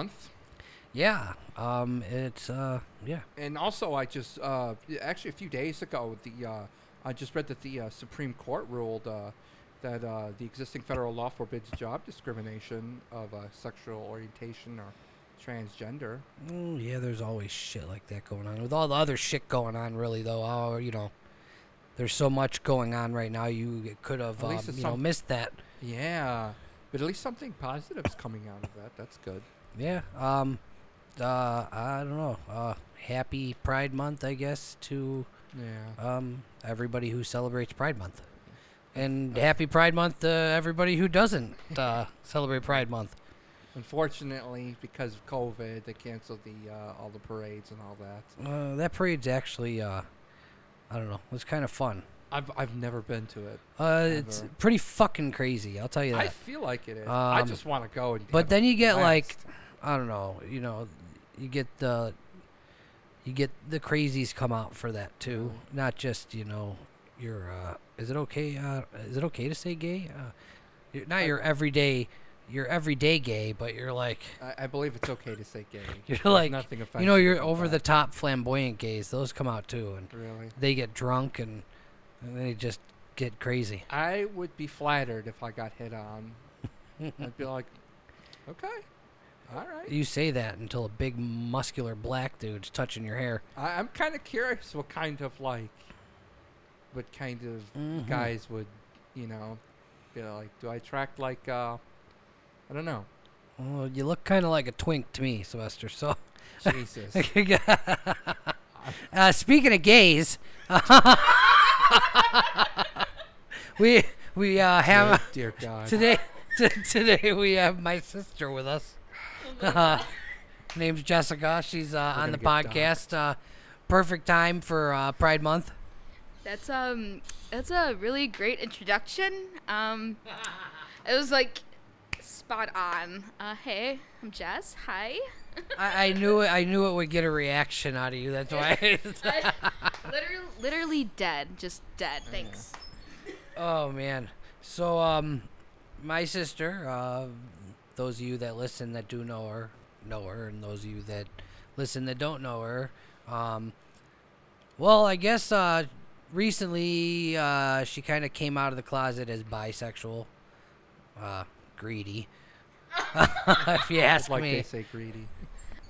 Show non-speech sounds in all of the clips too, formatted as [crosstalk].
Month. Yeah. Um, it's uh, yeah. And also, I just uh, actually a few days ago, the uh, I just read that the uh, Supreme Court ruled uh, that uh, the existing federal law forbids job discrimination of uh, sexual orientation or transgender. Mm, yeah, there's always shit like that going on. With all the other shit going on, really though, oh, you know, there's so much going on right now. You could have, um, you know, missed that. Yeah, but at least something positive is coming out of that. That's good. Yeah. Um, uh, I don't know. Uh, happy Pride Month, I guess, to Yeah. um everybody who celebrates Pride Month, and happy Pride Month to everybody who doesn't uh, celebrate Pride Month. Unfortunately, because of COVID, they canceled the uh, all the parades and all that. Uh, that parade's actually, uh, I don't know, it was kind of fun. I've I've never been to it. Uh, it's pretty fucking crazy. I'll tell you that. I feel like it is. I Um, just want to go and. but then you get like, blast. I don't know, you know, you get the, you get the crazies come out for that too. Not just you know, your. Uh, is it okay? Uh, is it okay to say gay? Uh, you're, not your everyday, your everyday gay, but you're like, I, I believe it's okay to say gay. [laughs] You're There's like, nothing you know, you're over the top flamboyant gays. Those come out too, and Really. they get drunk and, and they just get crazy. I would be flattered if I got hit on. [laughs] I'd be like, okay, all right. You say that until a big muscular black dude's touching your hair. I, I'm kind of curious what kind of like, what kind of Mhm. guys would, you know, be like, do I attract like, uh, I don't know, Well, you look kind of like a twink to me, Sylvester. So, Jesus. [laughs] uh, speaking of gays, [laughs] we we uh, have dear, dear God. today. T- [laughs] today we have my sister with us. Uh, [laughs] name's Jessica. She's uh, on the podcast. Uh, perfect time for uh, Pride Month. That's um that's a really great introduction. Um it was like spot on. Uh hey, I'm Jess. Hi. I, I knew it. I knew it would get a reaction out of you. That's why. [laughs] I- literally literally dead. Just dead. Thanks. Oh man. So um my sister, uh those of you that listen that do know her, know her and those of you that listen that don't know her, um well, I guess uh recently uh she kind of came out of the closet as bisexual. Uh greedy. [laughs] if you ask like me. they say greedy.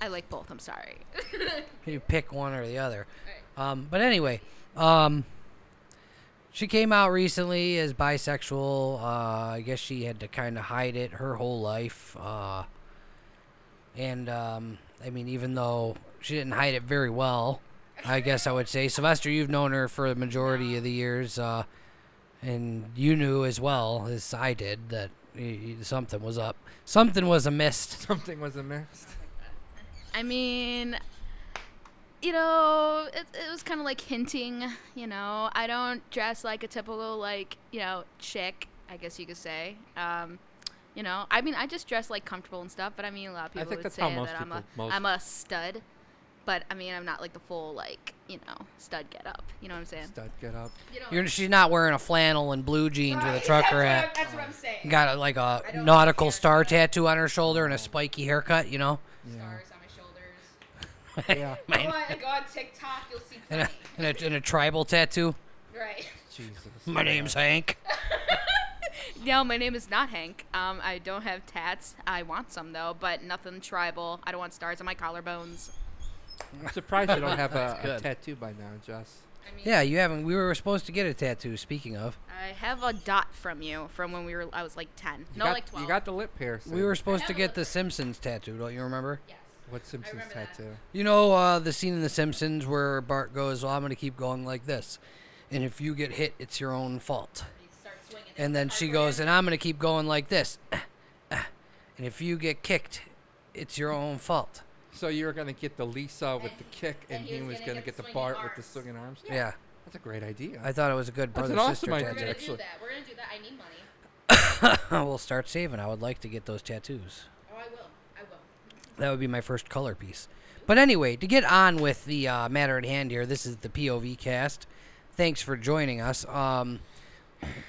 I like both. I'm sorry. [laughs] you pick one or the other. Um, but anyway, um, she came out recently as bisexual. Uh, I guess she had to kind of hide it her whole life. Uh, and um, I mean, even though she didn't hide it very well, I guess I would say, Sylvester, you've known her for the majority of the years, uh, and you knew as well as I did that y- y- something was up. Something was amiss. Something was amiss. I mean, you know, it, it was kind of like hinting, you know, I don't dress like a typical, like, you know, chick, I guess you could say. Um, you know, I mean, I just dress like comfortable and stuff, but I mean, a lot of I people think would that's say how most that I'm a, people- most- I'm a stud. But I mean, I'm not like the full, like, you know, stud get up. You know what I'm saying? Stud, get up. You know, You're, she's not wearing a flannel and blue jeans with a Right, trucker that's hat. What I'm, that's what I'm saying. Got a, like a nautical star tattoo on her shoulder and a spiky haircut, you know? Yeah. Stars on my shoulders. [laughs] Yeah. Mine- Go on, go on TikTok, you'll see and, a, and, a, and a tribal tattoo. Right. Jesus. My name's Hank. [laughs] No, my name is not Hank. Um, I don't have tats. I want some though, but nothing tribal. I don't want stars on my collarbones. I'm surprised you don't have [laughs] a, a good. tattoo by now, Jess. I mean, Yeah, you haven't. We were supposed to get a tattoo, speaking of. I have a dot from you from when we were. I was like ten. You no, got, like twelve. You got the lip piercing. We were supposed to get the Simpsons tattoo, don't you remember? Yes. What Simpsons remember that. tattoo? You know uh, the scene in The Simpsons where Bart goes, "Well, I'm going to keep going like this, and if you get hit, it's your own fault." You. And then she goes, "And I'm going to keep going like this, [clears throat] and if you get kicked, it's your own fault." So you were gonna get the Lisa with And- the kick, and, and he, was gonna, get, the swinging Bart with the swinging arms. Yeah, That's a great idea. I thought it was a good brother That's brother an awesome sister idea. We're gonna do that. We're gonna do that. I need money. [coughs] we'll start saving. I would like to get those tattoos. Oh, I will. I will. That would be my first color piece. But anyway, to get on with the uh, matter at hand here, this is the POV cast. Thanks for joining us. Um,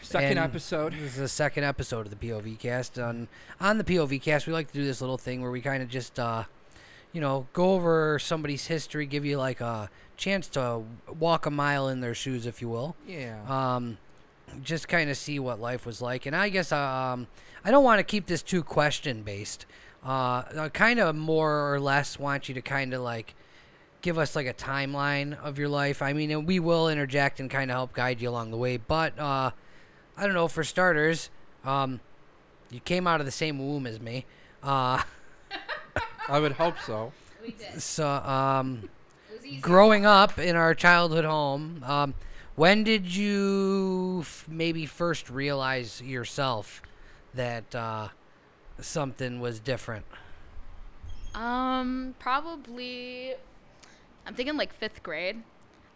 Second episode. This is the second episode of the POV cast. On on the POV cast, we like to do this little thing where we kind of just, uh, you know, go over somebody's history, give you like a chance to walk a mile in their shoes, if you will. Yeah. Um, just kind of see what life was like. And I guess um, I don't want to keep this too question based. Uh, I kind of more or less want you to kind of like give us like a timeline of your life. I mean, we will interject and kind of help guide you along the way. But uh, I don't know. For starters, um, you came out of the same womb as me. Uh, I would hope so. We did. so um, [laughs] It was easy. growing up in our childhood home, um, when did you f- maybe first realize yourself that uh, something was different? Um, probably. I'm thinking like fifth grade.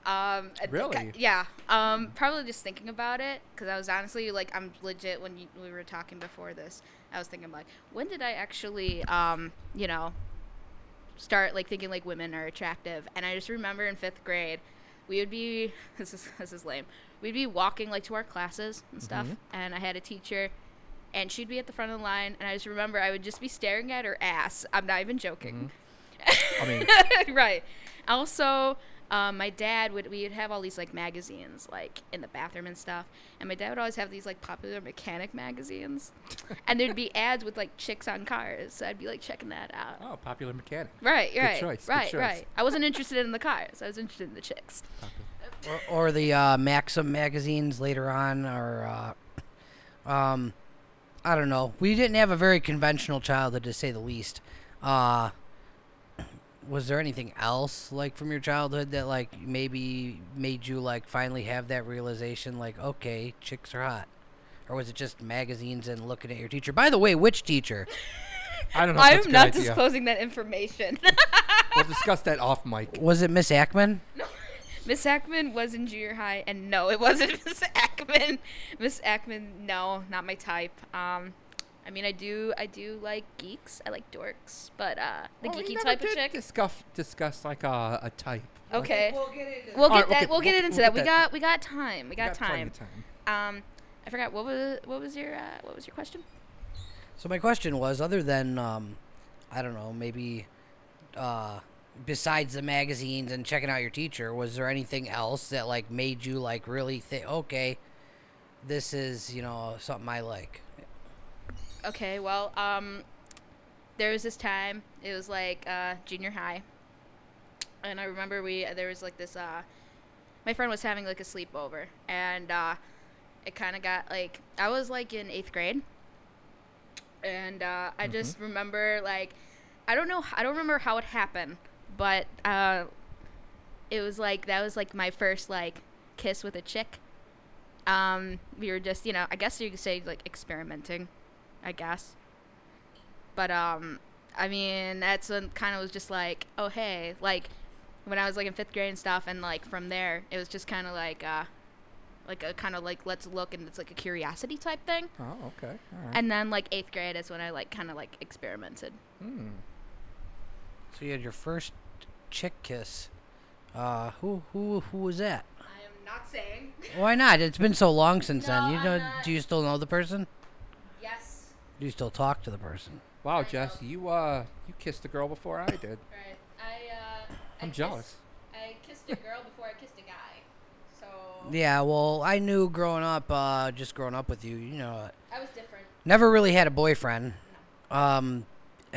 Um, think I- Really? yeah. Um, probably just thinking about it because I was honestly like, I'm legit when you, we were talking before this. I was thinking like, when did I actually, um, you know, start like thinking like women are attractive? And I just remember in fifth grade, we would be [laughs] this is this is lame. We'd be walking like to our classes and stuff, Mhm. and I had a teacher. And she'd be at the front of the line, and I just remember I would just be staring at her ass. I'm not even joking. [laughs] I mean, right. Also, um, my dad would we would have all these like magazines like in the bathroom and stuff, and my dad would always have these like popular mechanic magazines, [laughs] and there'd be ads with like chicks on cars. So I'd be like checking that out. oh, popular mechanic. Right, Good right, choice, good right, choice. right. I wasn't interested in the cars. I was interested in the chicks. Or, or the uh, Maxim magazines later on, or uh, um, I don't know. We didn't have a very conventional childhood, to say the least. Uh, was there anything else like from your childhood that like maybe made you like finally have that realization, like okay, chicks are hot? Or was it just magazines and looking at your teacher? By the way, which teacher? I don't know. If that's a I'm not idea. disclosing that information. We'll discuss that off mic. Was it Miss Ackman? Miss Ackman was in junior high, and no, it wasn't [laughs] Miss Ackman. Miss Ackman, no, not my type. Um, I mean, I do, I do like geeks. I like dorks, but uh, the Well, we geeky never type of did chick. Discuss, discuss like a, a type. Like, Okay, We'll get into we'll get Alright, that. okay, we'll get we'll- into we'll that. get We that. got, we got time. We we got, time. time. Um, I forgot what was, what was your, uh, what was your question? So my question was, other than um, I don't know, maybe uh, besides the magazines and checking out your teacher, was there anything else that like made you like really think, okay, this is you know something I like? Okay, well, um, there was this time. It was like uh, junior high, and I remember we there was like this. Uh, my friend was having like a sleepover, and uh, it kind of got like I was like in eighth grade, and uh, I just remember like I don't know I don't remember how it happened, but uh, it was like that was like my first like kiss with a chick. Um, we were just you know I guess you could say like experimenting. I guess. But um, I mean, that's when kind of was just like, oh hey, like when I was like in fifth grade and stuff, and like from there, it was just kind of like uh, like a kind of like let's look, and it's like a curiosity type thing. Oh, okay. All right. And then like eighth grade is when I like kind of like experimented. Hmm. So you had your first chick kiss. Uh, who who who was that? I am not saying. [laughs] Why not? It's been so long since then. No, You I'm know? not. Do you still know the person? yes. Do you still talk to the person? Wow, I Jess, know. you uh, you kissed a girl before I did. Right. I uh. I'm jealous. I kissed a girl before I kissed a guy. So. Yeah. Well, I knew growing up, uh, just growing up with you, you know, I was different. Never really had a boyfriend. Um,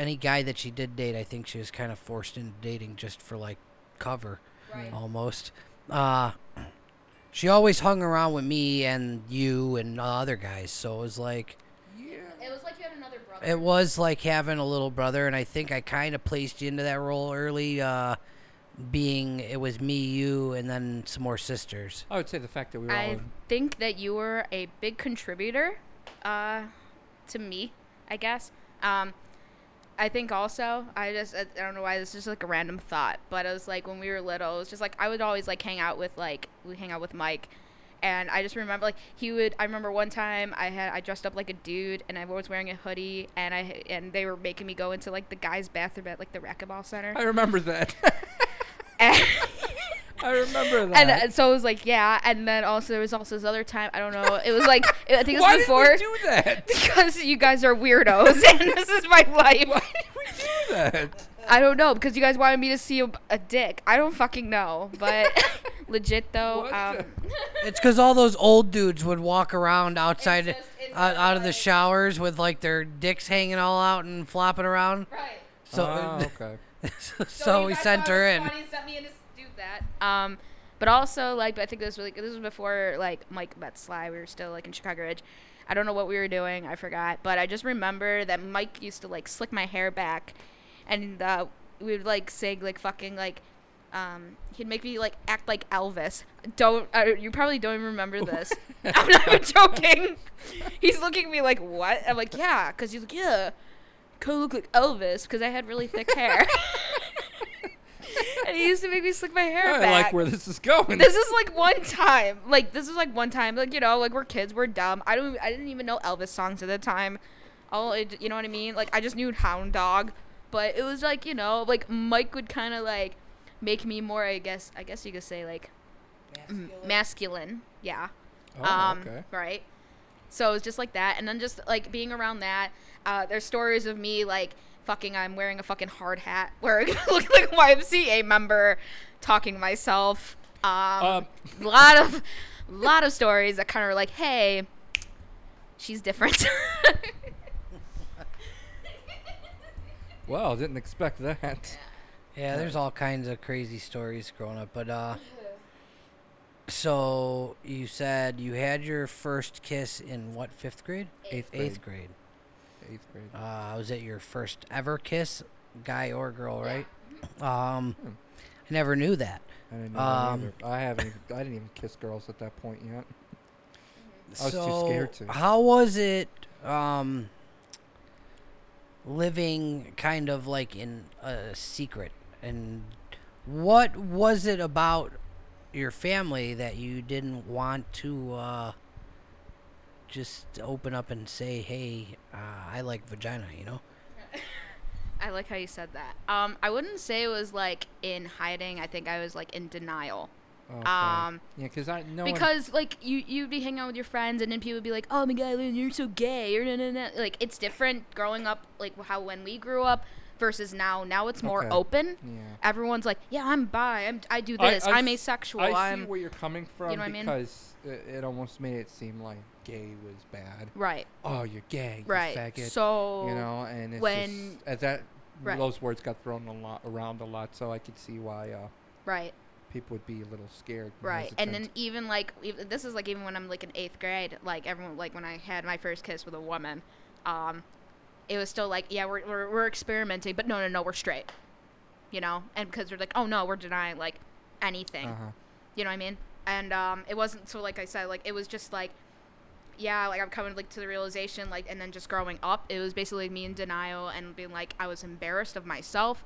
any guy that she did date, I think she was kind of forced into dating just for like cover, Right. almost. Uh, she always hung around with me and you and other guys, so it was like Yeah. It was like you had another brother. it was like having a little brother, and I think I kind of placed you into that role early. Uh, being it was me, you, and then some more sisters. I would say the fact that we were all. I think that you were a big contributor uh, to me, I guess. Um, I think also, I just, I, I don't know why this is just like a random thought, but it was like when we were little, it was just like I would always like hang out with like, we hang out with Mike. And I just remember like he would. I remember one time I had I dressed up like a dude and I was wearing a hoodie and I and they were making me go into like the guys' bathroom at like the racquetball center. I remember that. [laughs] And, [laughs] I remember that. And uh, so it was like, yeah. And then also there was also this other time. I don't know. It was like I think it was Why before did we do that? [laughs] because you guys are weirdos [laughs] and this is my life. Why did we do that? I don't know because you guys wanted me to see a, a dick. I don't fucking know, but legit though. Um, It's because all those old dudes would walk around outside, just in out, out of the showers with like their dicks hanging all out and flopping around. right. So, Ah, okay. so, you we guys sent her in. funny, sent me in to do that. Um, but also like I think this was like this was before like Mike met Sly. We were still like in Chicago Ridge. I don't know what we were doing. I forgot. But I just remember that Mike used to like slick my hair back, and uh, we would like sing like fucking like. Um, he'd make me like act like Elvis. Don't uh, you probably don't even remember [laughs] this? [laughs] I'm not even joking. He's looking at me like, "What?" I'm like, "Yeah," because he's like, "Yeah, kind of look like Elvis because I had really thick hair." [laughs] [laughs] and he used to make me slick my hair I back. like where this is going. this is like one time. Like this is like one time. Like you know, like we're kids, we're dumb. I don't. I didn't even know Elvis songs at the time. All it, you know what I mean? Like I just knew Hound Dog, but it was like you know, like Mike would kind of like make me more. I guess. I guess you could say like m- masculine. Yeah. oh, um, okay. Right. So it was just like that, and then just like being around that. Uh, there's stories of me like fucking. I'm wearing a fucking hard hat, [laughs] wearing looking like a YMCA member, talking to myself. Um, Um, a [laughs] lot of, lot of stories that kind of are like, hey, she's different. [laughs] Well, didn't expect that. Yeah, there's all kinds of crazy stories growing up, but uh so you said you had your first kiss in what, 5th grade? Eighth grade. 8th grade. Eighth grade. Uh was it your first ever kiss, guy or girl, right? Mm-hmm. Um Hmm. I never knew that. I didn't know um, that either. I haven't. Even, I didn't even kiss girls at that point yet. I was too scared to. How was it um living kind of like in a secret and what was it about your family that you didn't want to uh just open up and say hey uh, i like vagina you know [laughs] I like how you said that. Um, I wouldn't say it was like in hiding. I think I was like in denial. Okay. Um, yeah, because I no one- because like you you'd be hanging out with your friends and then people would be like oh my god Lynn, you're so gay or nah, nah, nah. like it's different growing up like how when we grew up versus now now it's more Okay. open Yeah. everyone's like yeah i'm bi i'm i do this I am asexual I see i'm where you're coming from you know what I mean? because it, it almost made it seem like gay was bad. right Oh, you're gay, you right faggot. so you know, and it's when- just, as that Right. those words got thrown a lot around a lot, so I could see why uh, right people would be a little scared. right and then even like ev- this is like even when i'm like in eighth grade like everyone like when i had my first kiss with a woman um it was still like yeah we're, we're, we're experimenting but no no no we're straight you know and because we're like oh no we're denying like anything uh-huh. you know what i mean and um it wasn't so like i said like it was just like yeah like i'm coming like to the realization like and then just growing up it was basically me in denial and being like i was embarrassed of myself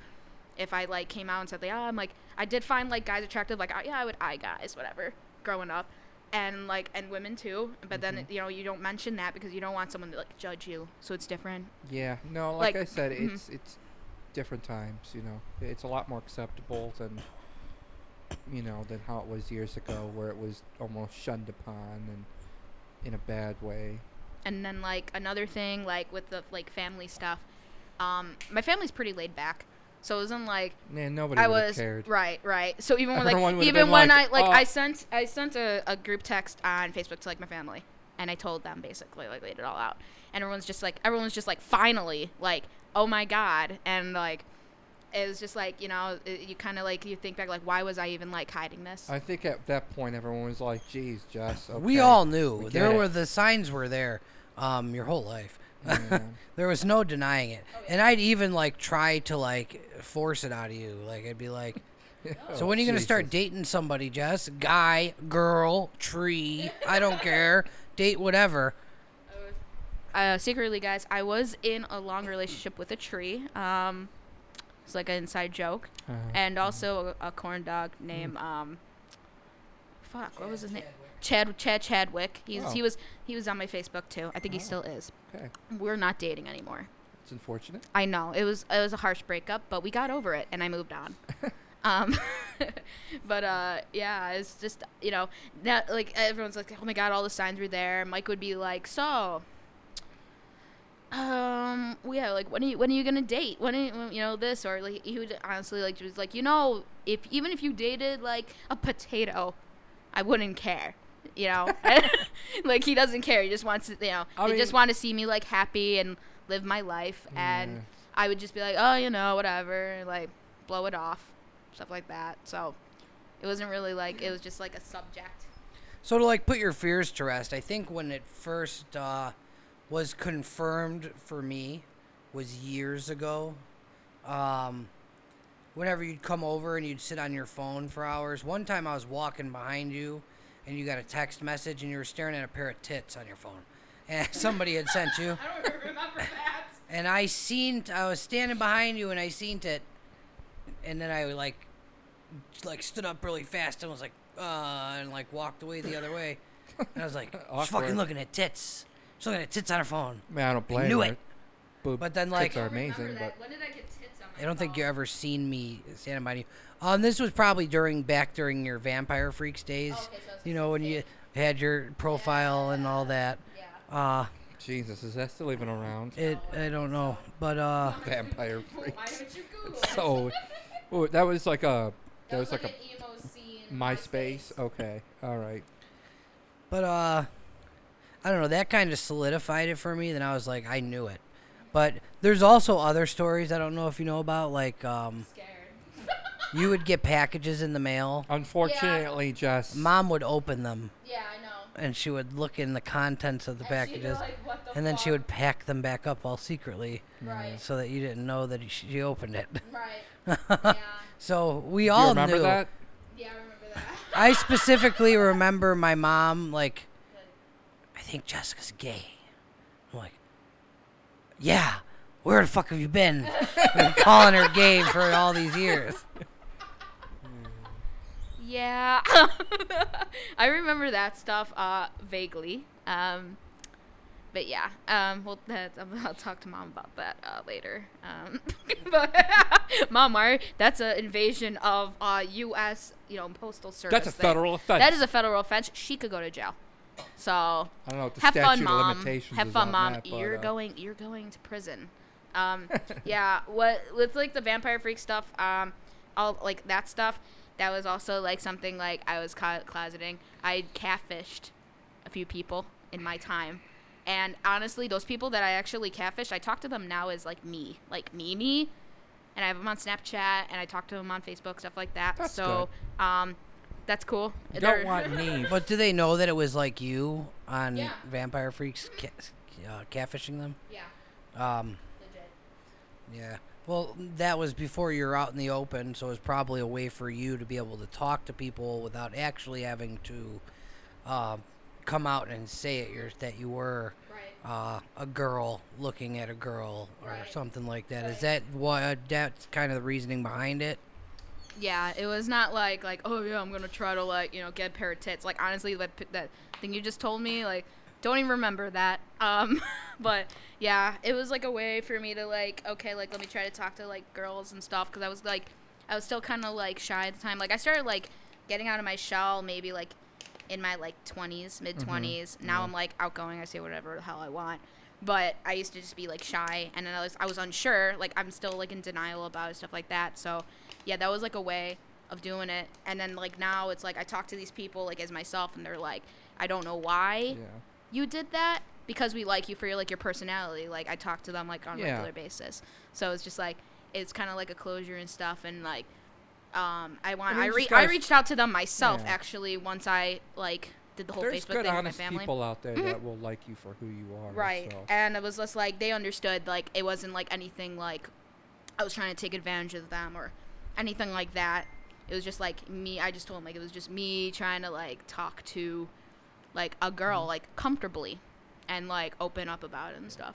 if i like came out and said like oh i'm like i did find like guys attractive like I- yeah i would eye guys whatever growing up and like and women too but then Mhm. you know you don't mention that because you don't want someone to like judge you so it's different Yeah, no, like, Like, I said, mhm. it's it's different times. You know, it's a lot more acceptable than you know than how it was years ago, where it was almost shunned upon and in a bad way. and then like another thing like with the like family stuff um my family's pretty laid back so it wasn't like Man, nobody I was cared. right, right. So even when [laughs] Everyone like even when like, I like "Oh." I sent I sent a, a group text on Facebook to like my family, and I told them basically like laid it all out, and everyone's just like everyone's just like finally like oh my god, and like it was just like you know it, you kind of like you think back like why was I even like hiding this? I think at that point everyone was like, "Geez, Jess." Okay. we all knew we there it." were the signs were there um your whole life Yeah. [laughs] there was no denying it and i'd even like try to like force it out of you like i'd be like [laughs] So Oh, when are you gonna start dating somebody, Jess? Guy, girl, tree, I don't care. Date whatever. uh, secretly, guys, I was in a long relationship with a tree. Um, it's like an inside joke, Uh-huh. and also a, a corn dog named um. Fuck, what was his name? Chad Chad Chadwick. He's Oh. he was he was on my Facebook too. I think he Oh. still is. Okay, We're not dating anymore. it's unfortunate. I know it was it was a harsh breakup, but we got over it, and I moved on. [laughs] Um, [laughs] but uh, yeah, it's just you know that like everyone's like, oh my god, all the signs were there. Mike would be like, so. Um. well, Yeah. Like, when are you when are you gonna date? When are you, you know this or like he would honestly like just like you know if even if you dated like a potato, I wouldn't care. You know, [laughs] [laughs] like he doesn't care. He just wants to. You know, I he just want to see me like happy and live my life and. I would just be like, oh, you know, whatever, like blow it off, stuff like that. So it wasn't really like it was just like a subject. So to like put your fears to rest, I think when it first uh, was confirmed for me was years ago. Um, whenever you'd come over and you'd sit on your phone for hours. One time I was walking behind you, and you got a text message, and you were staring at a pair of tits on your phone, [laughs] and somebody had sent you. [laughs] I don't remember that. And I seen, I was standing behind you, and I seen it, and then I like, like stood up really fast and was like, uh, and like walked away the other way. And I was like, she's [laughs] Awkward. fucking looking at tits. She's looking at tits on her phone. Man, I don't blame knew her. it. Boob But then, tits like- are I amazing, but. When did I get tits on my I don't think phone? you ever seen me standing behind you. Um, this was probably during back during your Vampire Freaks days. Oh, okay, so you know when you had your profile and all that. Yeah. Uh, Jesus, is that still even around? it I don't know, but uh, [laughs] Vampire freaks. haven't you Google? So, oh, that was like a that, was like, an emo scene. a MySpace. Okay, all right. but uh, I don't know. That kind of solidified it for me. Then I was like, I knew it. But there's also other stories I don't know if you know about. Like um, Scared. you would [laughs] get packages in the mail. Unfortunately, Jess. Mom would open them yeah, I know. and she would look in the contents of the And she'd be packages. like, "What the and then she fuck?" would pack them back up all secretly Right. so that you didn't know that she opened it. Right. [laughs] Yeah. so we Do you all remember knew. that? Yeah, I remember that. I specifically remember my mom like, I think Jessica's gay. I'm like, yeah. Where the fuck have you been? been calling her gay for all these years. Yeah, [laughs] I remember that stuff uh, vaguely. Um, but yeah, um, well, that, I'll talk to mom about that uh, later. Um, [laughs] but [laughs] mom, why- that's an invasion of uh, U.S. you know postal service. That's a thing. federal offense. That is a federal offense. She could go to jail. So I don't know have fun, mom. Have fun, mom. that, you're uh, going. You're going to prison. Um, [laughs] yeah. What with like the vampire freak stuff? Um, all like that stuff. That was also like something like I was closeting. I catfished a few people in my time, and honestly, those people that I actually catfished, I talk to them now as like me, like me, me, and I have them on Snapchat and I talk to them on Facebook, stuff like that. That's so, um, that's cool. You They're- don't want me. [laughs] But do they know that it was like you on Yeah. Vampire Freaks ca- uh, catfishing them? yeah, Um, legit. yeah. Well, that was before you were out in the open, so it was probably a way for you to be able to talk to people without actually having to uh, come out and say it your, that you were Right. uh, a girl looking at a girl or Right. something like that. Is Right. that what? That's kind of the reasoning behind it. Yeah, it was not like like oh yeah, I'm gonna try to like you know get a pair of tits. Like honestly, that that thing you just told me, like don't even remember that. Um, [laughs] but yeah, it was like a way for me to like okay, like let me try to talk to like girls and stuff because I was like I was still kind of like shy at the time. Like I started like getting out of my shell maybe like in my like 20s, mid 20s. Now I'm like outgoing. I say whatever the hell I want. But I used to just be like shy, and then I was I was unsure. Like I'm still like in denial about it, stuff like that. So yeah, that was like a way of doing it. And then like now it's like I talk to these people like as myself, and they're like, I don't know why Yeah. you did that because we like you for your like your personality. Like I talk to them like on a Yeah. regular basis. So it's just like it's kind of like a closure and stuff, and like um I want I I re- I reached out to them myself Yeah. actually once I like did the whole There's Facebook good, thing with my honest family. people out there Mhm. that will like you for who you are. Right. So. And it was just like they understood like it wasn't like anything like I was trying to take advantage of them or anything like that. It was just like me I just told him like it was just me trying to like talk to like a girl Mm-hmm. like comfortably and like open up about it and stuff.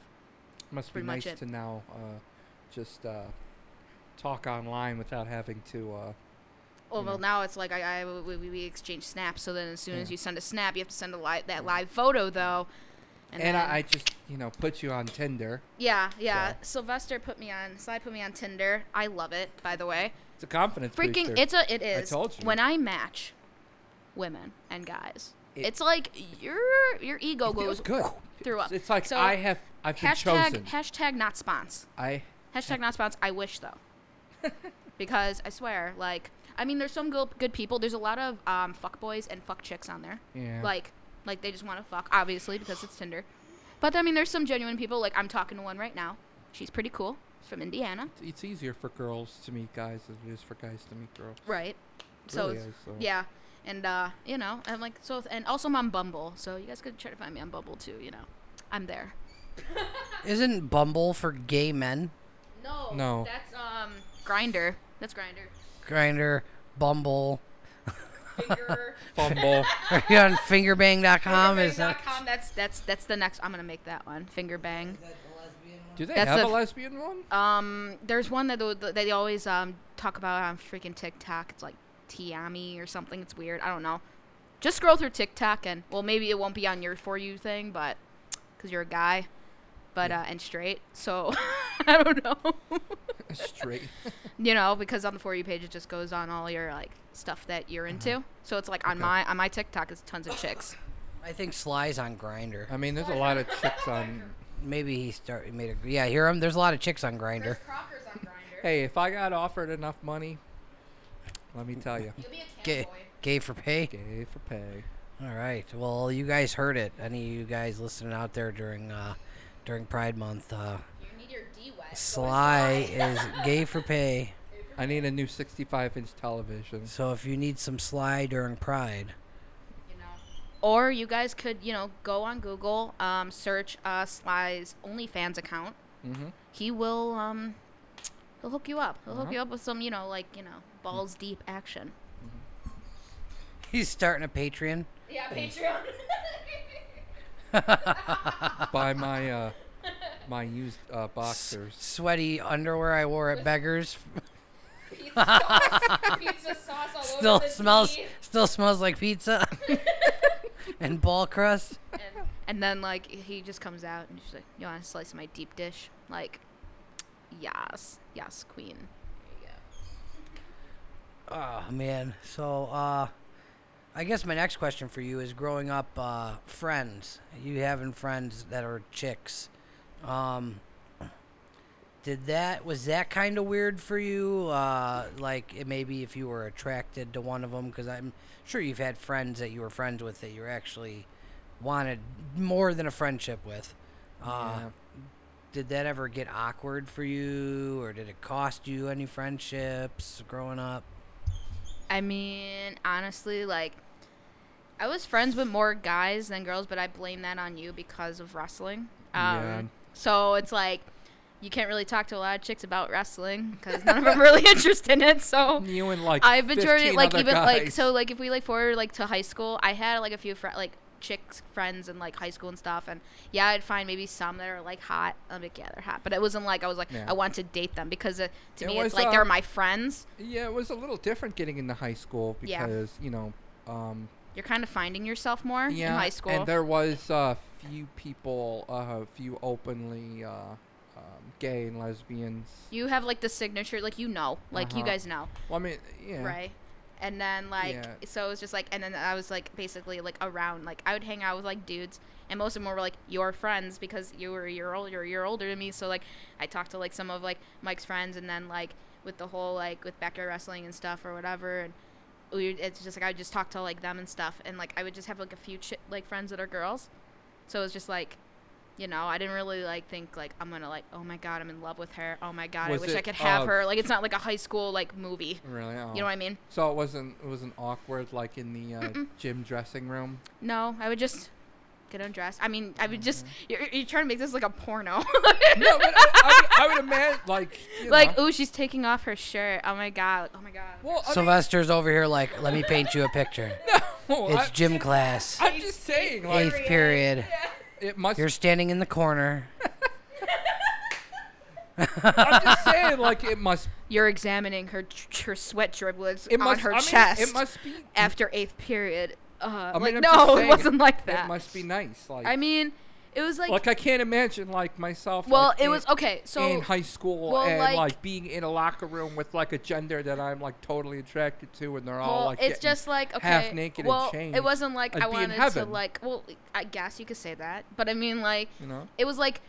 Must be pretty much nice to now uh, just uh, talk online without having to. Uh, Well, well now it's like I, I we, we- we exchange snaps. So then as soon as you send a snap, you have to send a live that live photo though. And, then- I, I just, you know, put you on Tinder. yeah, yeah. So- Sylvester put me on. Sly put me on Tinder. I love it, by the way. It's a confidence Freaking, booster. it's a, it is. I told you. When I match women and guys, It- it's like your your ego goes good. through up. It's like So, I have, I've been hashtag chosen. hashtag not spons. I Hashtag not spons. I wish though, [laughs] because I swear, like, I mean, there's some good good people. There's a lot of um fuck boys and fuck chicks on there. yeah. Like, like they just want to fuck, obviously because it's Tinder. But I mean, there's some genuine people. Like I'm talking to one right now. She's pretty cool. She's from Indiana. it's easier for girls to meet guys than it is for guys to meet girls. Right. It So really is, so. yeah, and uh, you know, I'm like so, and also I'm on Bumble, so you guys could try to find me on Bumble too. You know, I'm there. [laughs] Isn't Bumble for gay men? No. No. That's um Grindr. That's Grindr. Grindr, Bumble. Finger. [laughs] Fumble. Are you on fingerbang.com? Is that That's that's that's the next. I'm gonna make that one. Fingerbang. Do they That's have a a f- lesbian one? Um, there's one that they, they always um talk about on freaking TikTok. It's like Taimi or something. It's weird. I don't know. Just scroll through TikTok and well, maybe it won't be on your for you thing, but because you're a guy, but uh, and straight, so [laughs] I don't know. [laughs] [laughs] Straight. you know, because on the for you page it just goes on all your like stuff that you're into. So it's like on Okay. my on my TikTok it's tons of chicks. [coughs] I think Sly's on Grindr. I mean, there's a lot of chicks on. Maybe he start he made a yeah. Here him. There's a lot of chicks on Grindr. Crocker's on Grindr. Hey, if I got offered enough money, let me tell you, You'll be a Gay, gay for pay. gay for pay. All right. Well, you guys heard it. Any of you guys listening out there during uh, during Pride Month, uh, You need your D West. Sly is gay for pay. I need a new 65-inch television. So if you need some Sly during Pride, you know. Or you guys could, you know, go on Google, um, search uh, Sly's OnlyFans account. Mm-hmm. He will, um, he'll hook you up. He'll hook Uh-huh. you up with some, you know, like, you know, balls deep action. he's starting a Patreon. Yeah, Patreon. [laughs] Buy my uh, [laughs] my used uh, boxers. Sweaty underwear I wore at Beggars. pizza sauce, [laughs] pizza sauce all Still over the smells. tea. Still smells like pizza. [laughs] and ball crust. And, and then, like, he just comes out and she's like, You want a slice of my deep dish? Like, yes. Yes, queen. There you go. Oh man. So uh I guess my next question for you is growing up uh friends. You having friends that are chicks. Um did that was that kind of weird for you uh like it maybe if you were attracted to one of them cuz I'm sure you've had friends that you were friends with that you actually wanted more than a friendship with. Uh Yeah. did that ever get awkward for you or did it cost you any friendships growing up? I mean, honestly, like, I was friends with more guys than girls, but I blame that on you because of wrestling. Um, Yeah. So it's like, you can't really talk to a lot of chicks about wrestling because none of them are really [laughs] interested in it. So You and like I've majority 15 like even like so like if we like forward like to high school, I had like a few fr- like chicks friends in like high school and stuff, and yeah, I'd find maybe some that are like hot. I'm like yeah, they're hot, but it wasn't like I was like Yeah. I want to date them because uh, to It me was, it's like they're um, my friends. Yeah, it was a little different getting into high school Yeah. because you know, um, You're kind of finding yourself more yeah, in high school. and there was a few people, a few openly uh, um, gay and lesbians. you have like the signature, like you know, like you Uh-huh. guys know, Well, I mean, yeah, right? And then like Yeah. so it was just like and then I was like basically like around like I would hang out with like dudes and most of them were like your friends because you were a year older you're a year older than me so like I talked to like some of like Mike's friends and then like with the whole like with backyard wrestling and stuff or whatever and we it's just like I would just talk to like them and stuff and like I would just have like a few chi- like friends that are girls so it was just like you know, I didn't really like think like I'm gonna like, oh my god, I'm in love with her. Oh my god, Was I wish I could have uh, her. Like it's not like a high school like movie. Really? Oh. You know what I mean? So it wasn't it wasn't awkward like in the uh, gym dressing room. No, I would just get undressed. I mean, I would just Mm-hmm. you're, you're trying to make this like a porno. [laughs] no, but I, I, would- I would imagine like you like, know. ooh, she's taking off her shirt. Oh my god. Oh my god. Well, I mean, Sylvester's over here like, let me paint you a picture. [laughs] no, It's I, gym class. I'm just saying like Eighth period. it must. You're standing in the corner. [laughs] I'm just saying like it must. You're examining her her sweat driblets It on must. her I mean, chest it must be. after eighth period. Uh, I mean, like I'm no, just it wasn't like that. It must be nice. Like I mean, it was like, Like I can't imagine like myself. well, like, it in- was okay. So in high school well, and like- like, being in a locker room with like a gender that I'm like totally attracted to, and they're all like it's just like okay. half naked and well, it wasn't like I'd I wanted to like. Well, I guess you could say that, but I mean like you know. it was like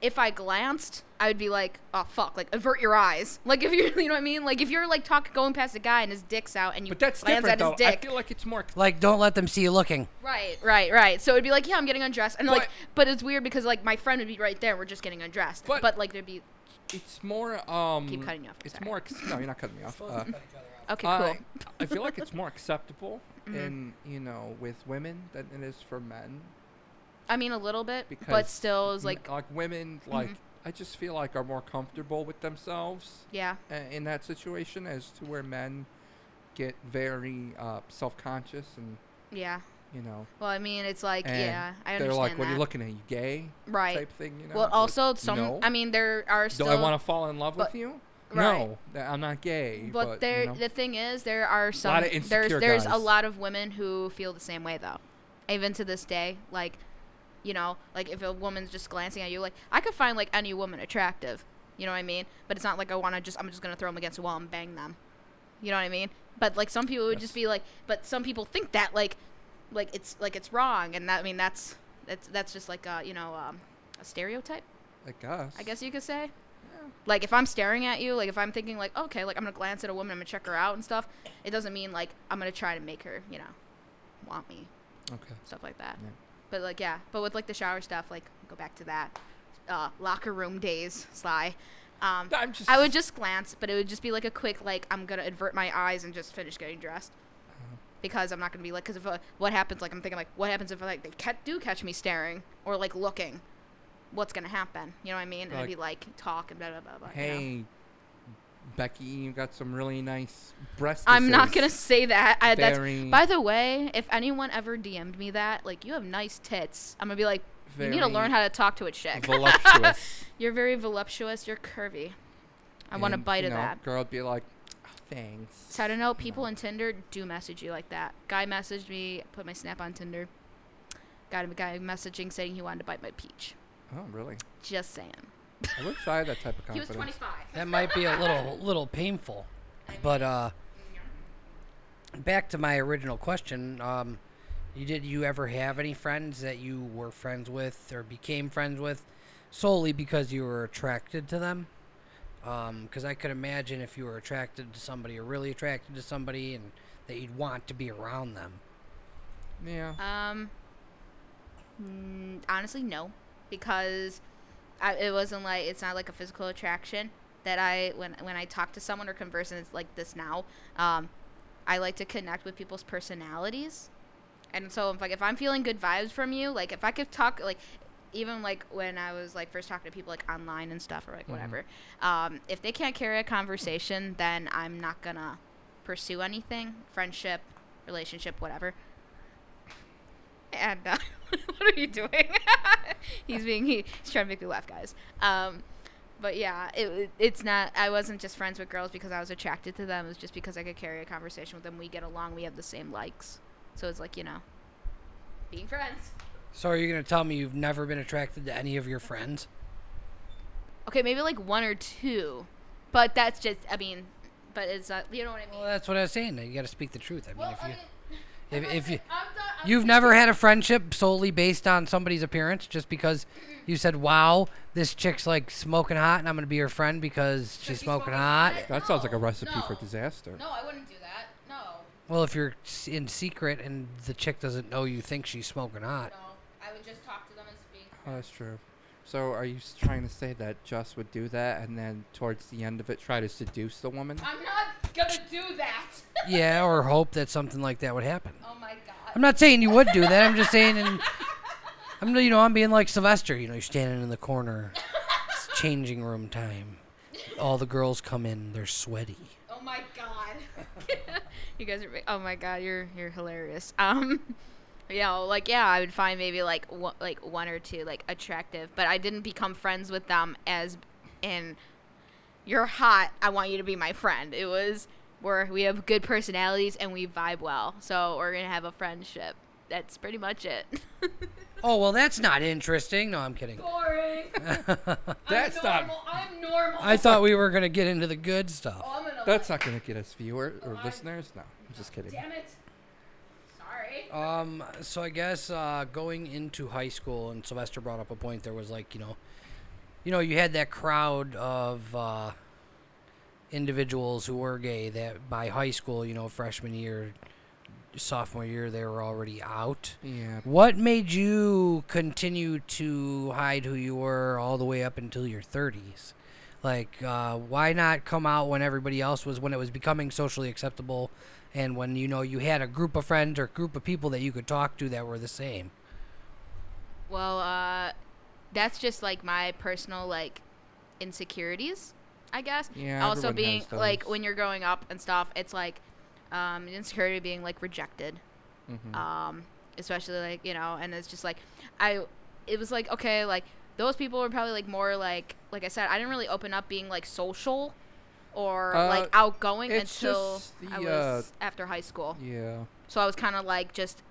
if I glanced, I would be like, oh fuck, like avert your eyes. Like if you're, [laughs] you know what I mean? Like if you're like talking, going past a guy and his dick's out, and you But that's glance different at though. dick. I feel like it's more. Like, don't let them see you looking. Right, right, right. So it'd be like, yeah, I'm getting undressed, and like, But- but it's weird because like my friend would be right there, we're just getting undressed, but, But- like there'd be, It's more. Um, Keep cutting you off, It's sorry. more. Ex- no, you're not cutting me off. Uh, okay, I- cool. I feel like it's more acceptable [laughs] Mhm. in you know with women than it is for men. I mean a little bit, but still is like, like women like Mhm. I just feel like are more comfortable with themselves yeah, in that situation as to where men get very uh, self-conscious and yeah. you know Well, I mean, it's like, and yeah, I understand. they're like, "What are you looking at? You gay?" right. type thing. You know. well, also some. no. I mean, there are some do. I want to fall in love but- with you? right. No, I'm not gay. But, But, there, you know. the thing is, there are some. of there's there's a guys. lot of women who feel the same way though, even to this day. Like, you know, like if a woman's just glancing at you, like I could find like any woman attractive. You know what I mean? But it's not like I want to just. I'm just gonna throw them against a wall and bang them. You know what I mean? But like some people would just be like, but some people think that like, like it's like it's wrong, and that I mean that's that's that's just like a you know um, a stereotype. I guess. I guess you could say. Yeah. Like if I'm staring at you, like if I'm thinking like, okay, like I'm gonna glance at a woman, I'm gonna check her out and stuff. It doesn't mean like I'm gonna try to make her, you know, want me, Okay. stuff like that. Yeah. But like yeah, but with like the shower stuff, like go back to that, uh, locker room days, Sly. Um, I'm just. I would just glance, but it would just be like a quick like I'm gonna avert my eyes and just finish getting dressed. Uh, Because I'm not gonna be like, because if uh, what happens, like I'm thinking like, what happens if like they ca- do catch me staring or like looking, what's gonna happen? You know what I mean? And I'd be like talk and blah blah blah. blah you know? Becky, you got some really nice breasts. I'm not gonna say that. I, very, by the way, if anyone ever DM'd me that, like you have nice tits, I'm gonna be like, you need to learn how to talk to a chick. voluptuous. [laughs] You're very voluptuous. You're curvy. I want a bite you of know, that. Girl would be like, "Oh, thanks. So I don't know. People in Tinder do message you like that. Guy messaged me. Put my snap on Tinder. Got a guy messaging saying he wanted to bite my peach. Oh, really? Just saying. I wish I had that type of confidence. He was confidence. 25. That might be a little little painful. But uh back to my original question, um you did you ever have any friends that you were friends with or became friends with solely because you were attracted to them? Um, 'cause I could imagine if you were attracted to somebody or really attracted to somebody and that you'd want to be around them. Yeah. Um, mm, honestly, no, because I, it wasn't like it's not like a physical attraction that I when when I talk to someone or converse and it's like this now. Um, I like to connect with people's personalities, and so if like if I'm feeling good vibes from you, like if I could talk like. Even like when I was like first talking to people like online and stuff or like Mhm. whatever, um, if they can't carry a conversation, then I'm not gonna pursue anything, friendship, relationship, whatever. And uh, [laughs] what are you doing? [laughs] he's being he, he's trying to make me laugh, guys. Um, but yeah, it, it's not. I wasn't just friends with girls because I was attracted to them. It was just because I could carry a conversation with them. We get along. We have the same likes. So it's like you know, being friends. So are you going to tell me you've never been attracted to any of your friends? Okay, maybe like one or two, but that's just. I mean, but it's uh, you know what I mean. Well, that's what I was saying. You got to speak the truth. I mean, Well, if I you mean, if, if you I'm not- I'm You've never had a friendship solely based on somebody's appearance, just because you said, "Wow, this chick's like smoking hot, and I'm gonna be her friend because she's she's smoking smoking hot." hot. That sounds like a No, recipe for disaster. No, I wouldn't do that. No, Well, if you're s- in secret and the chick doesn't know you think she's smoking hot, no. I would just talk to them as being. Oh, that's true. So are you trying to say that Jess would do that and then towards the end of it try to seduce the woman? I'm not gonna do that. [laughs] yeah, or hope that something like that would happen. oh my god. I'm not saying you would do that. I'm just saying, in, [laughs] I'm you know I'm being like Sylvester. You know, you're standing in the corner. It's [laughs] changing room time. All the girls come in. They're sweaty. Oh my god. you guys are. Oh my god, you're you're hilarious. Um, you know, like yeah, I would find maybe like one, like one or two like attractive, but I didn't become friends with them as in you're hot. I want you to be my friend. It was where we have good personalities and we vibe well, so we're gonna have a friendship. that's pretty much it. [laughs] Oh well, that's not interesting. No, I'm kidding. Boring. [laughs] That's not. I'm normal. I thought we were gonna get into the good stuff. Oh, I'm gonna That's not gonna get us viewers or listeners. No, I'm just kidding. Damn it. Sorry. Um, so I guess uh, going into high school, and Sylvester brought up a point. There was like you know, you know, you had that crowd of uh, individuals who were gay that by high school, you know, freshman year, sophomore year, they were already out. Yeah. What made you continue to hide who you were all the way up until your 30s? Like, uh, why not come out when everybody else was, when it was becoming socially acceptable, and when you know you had a group of friends or group of people that you could talk to that were the same? Well, uh, that's just like my personal like insecurities, I guess. Yeah, Also being like when you're growing up and stuff, it's like um, insecurity being like rejected. Mhm. um especially like you know and it's just like i it was like okay like those people were probably like more like like i said i didn't really open up being like social or Uh, like outgoing until just i the, was after high school. Yeah. so i was kind of like just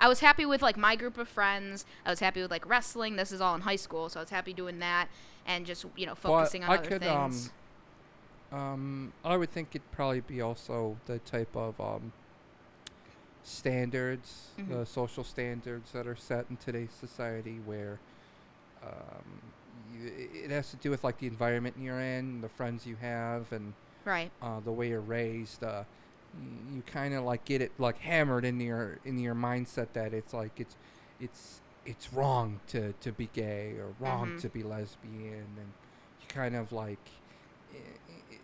i was happy with like my group of friends. I was happy with like wrestling. This is all in high school so i was happy doing that and just you know Well, focusing on I other could, things. Um, um, I would think it'd probably be also the type of um, standards, Mhm. the social standards that are set in today's society, where um, you, it has to do with like the environment you're in, the friends you have, and right uh, the way you're raised. Uh, you kind of like get it like hammered in your in your mindset that it's like it's it's it's wrong to to be gay or wrong Mhm. to be lesbian, and you kind of like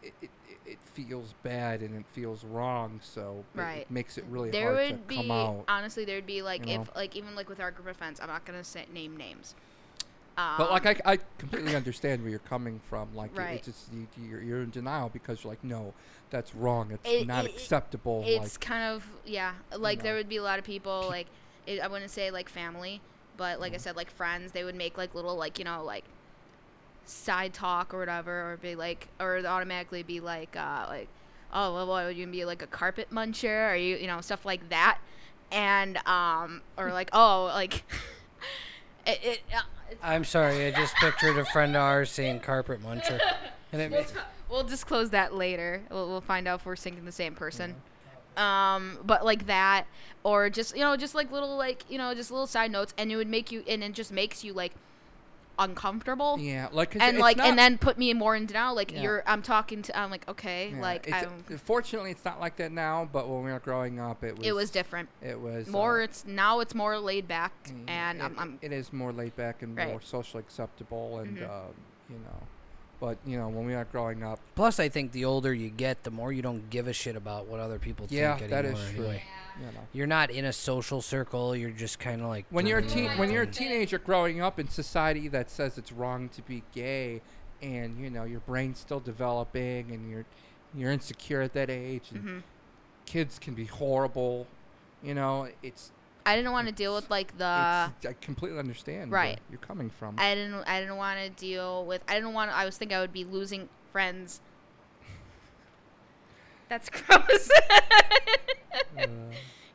it, it, it, feels bad and it feels wrong, so it- Right. it makes it really there hard would to be come out. honestly there would be like you if like even like with our group of friends i'm not gonna say name names um, But like I, I completely understand where you're coming from. Like Right. it's just you, you're, you're in denial because you're like, no, that's wrong. It's It- not it- acceptable. it's like kind of yeah like there know. would be a lot of people like it, i wouldn't say like family but like i Mhm. said like friends they would make like little like you know like side talk or whatever or be like or automatically be like uh like oh well you be like a carpet muncher or you you know stuff like that and um or like oh like [laughs] it, it uh, I'm sorry, I just pictured a friend of ours saying carpet muncher. And it, we'll, t- we'll disclose that later. We'll, we'll find out if we're thinking the same person. Um, but like that, or just you know, just like little like you know, just little side notes, and it would make you, and it just makes you like uncomfortable, yeah, like and it's like, not, and then put me more in denial. Like Yeah. you're, I'm talking to, I'm like, okay, Yeah, like it's, I'm, fortunately it's not like that now. But when we were growing up, it was it was different. It was More, uh, it's now it's more laid back, mm, and it, I'm, I'm it is more laid back and Right. more socially acceptable, and Mhm. um, you know, but you know when we were growing up, plus, I think the older you get, the more you don't give a shit about what other people yeah, think that anymore. is true. Anyway, You know. you're not in a social circle. You're just kind of like When you're a teen, when you're a teenager growing up in society that says it's wrong to be gay, and you know your brain's still developing, and you're you're insecure at that age, and mhm. kids can be horrible. You know, it's I didn't want to deal with like the. it's, I completely understand where right. you're coming from. I didn't. I didn't want to deal with. I didn't want. I was thinking I would be losing friends. [laughs] That's [laughs] gross. [laughs]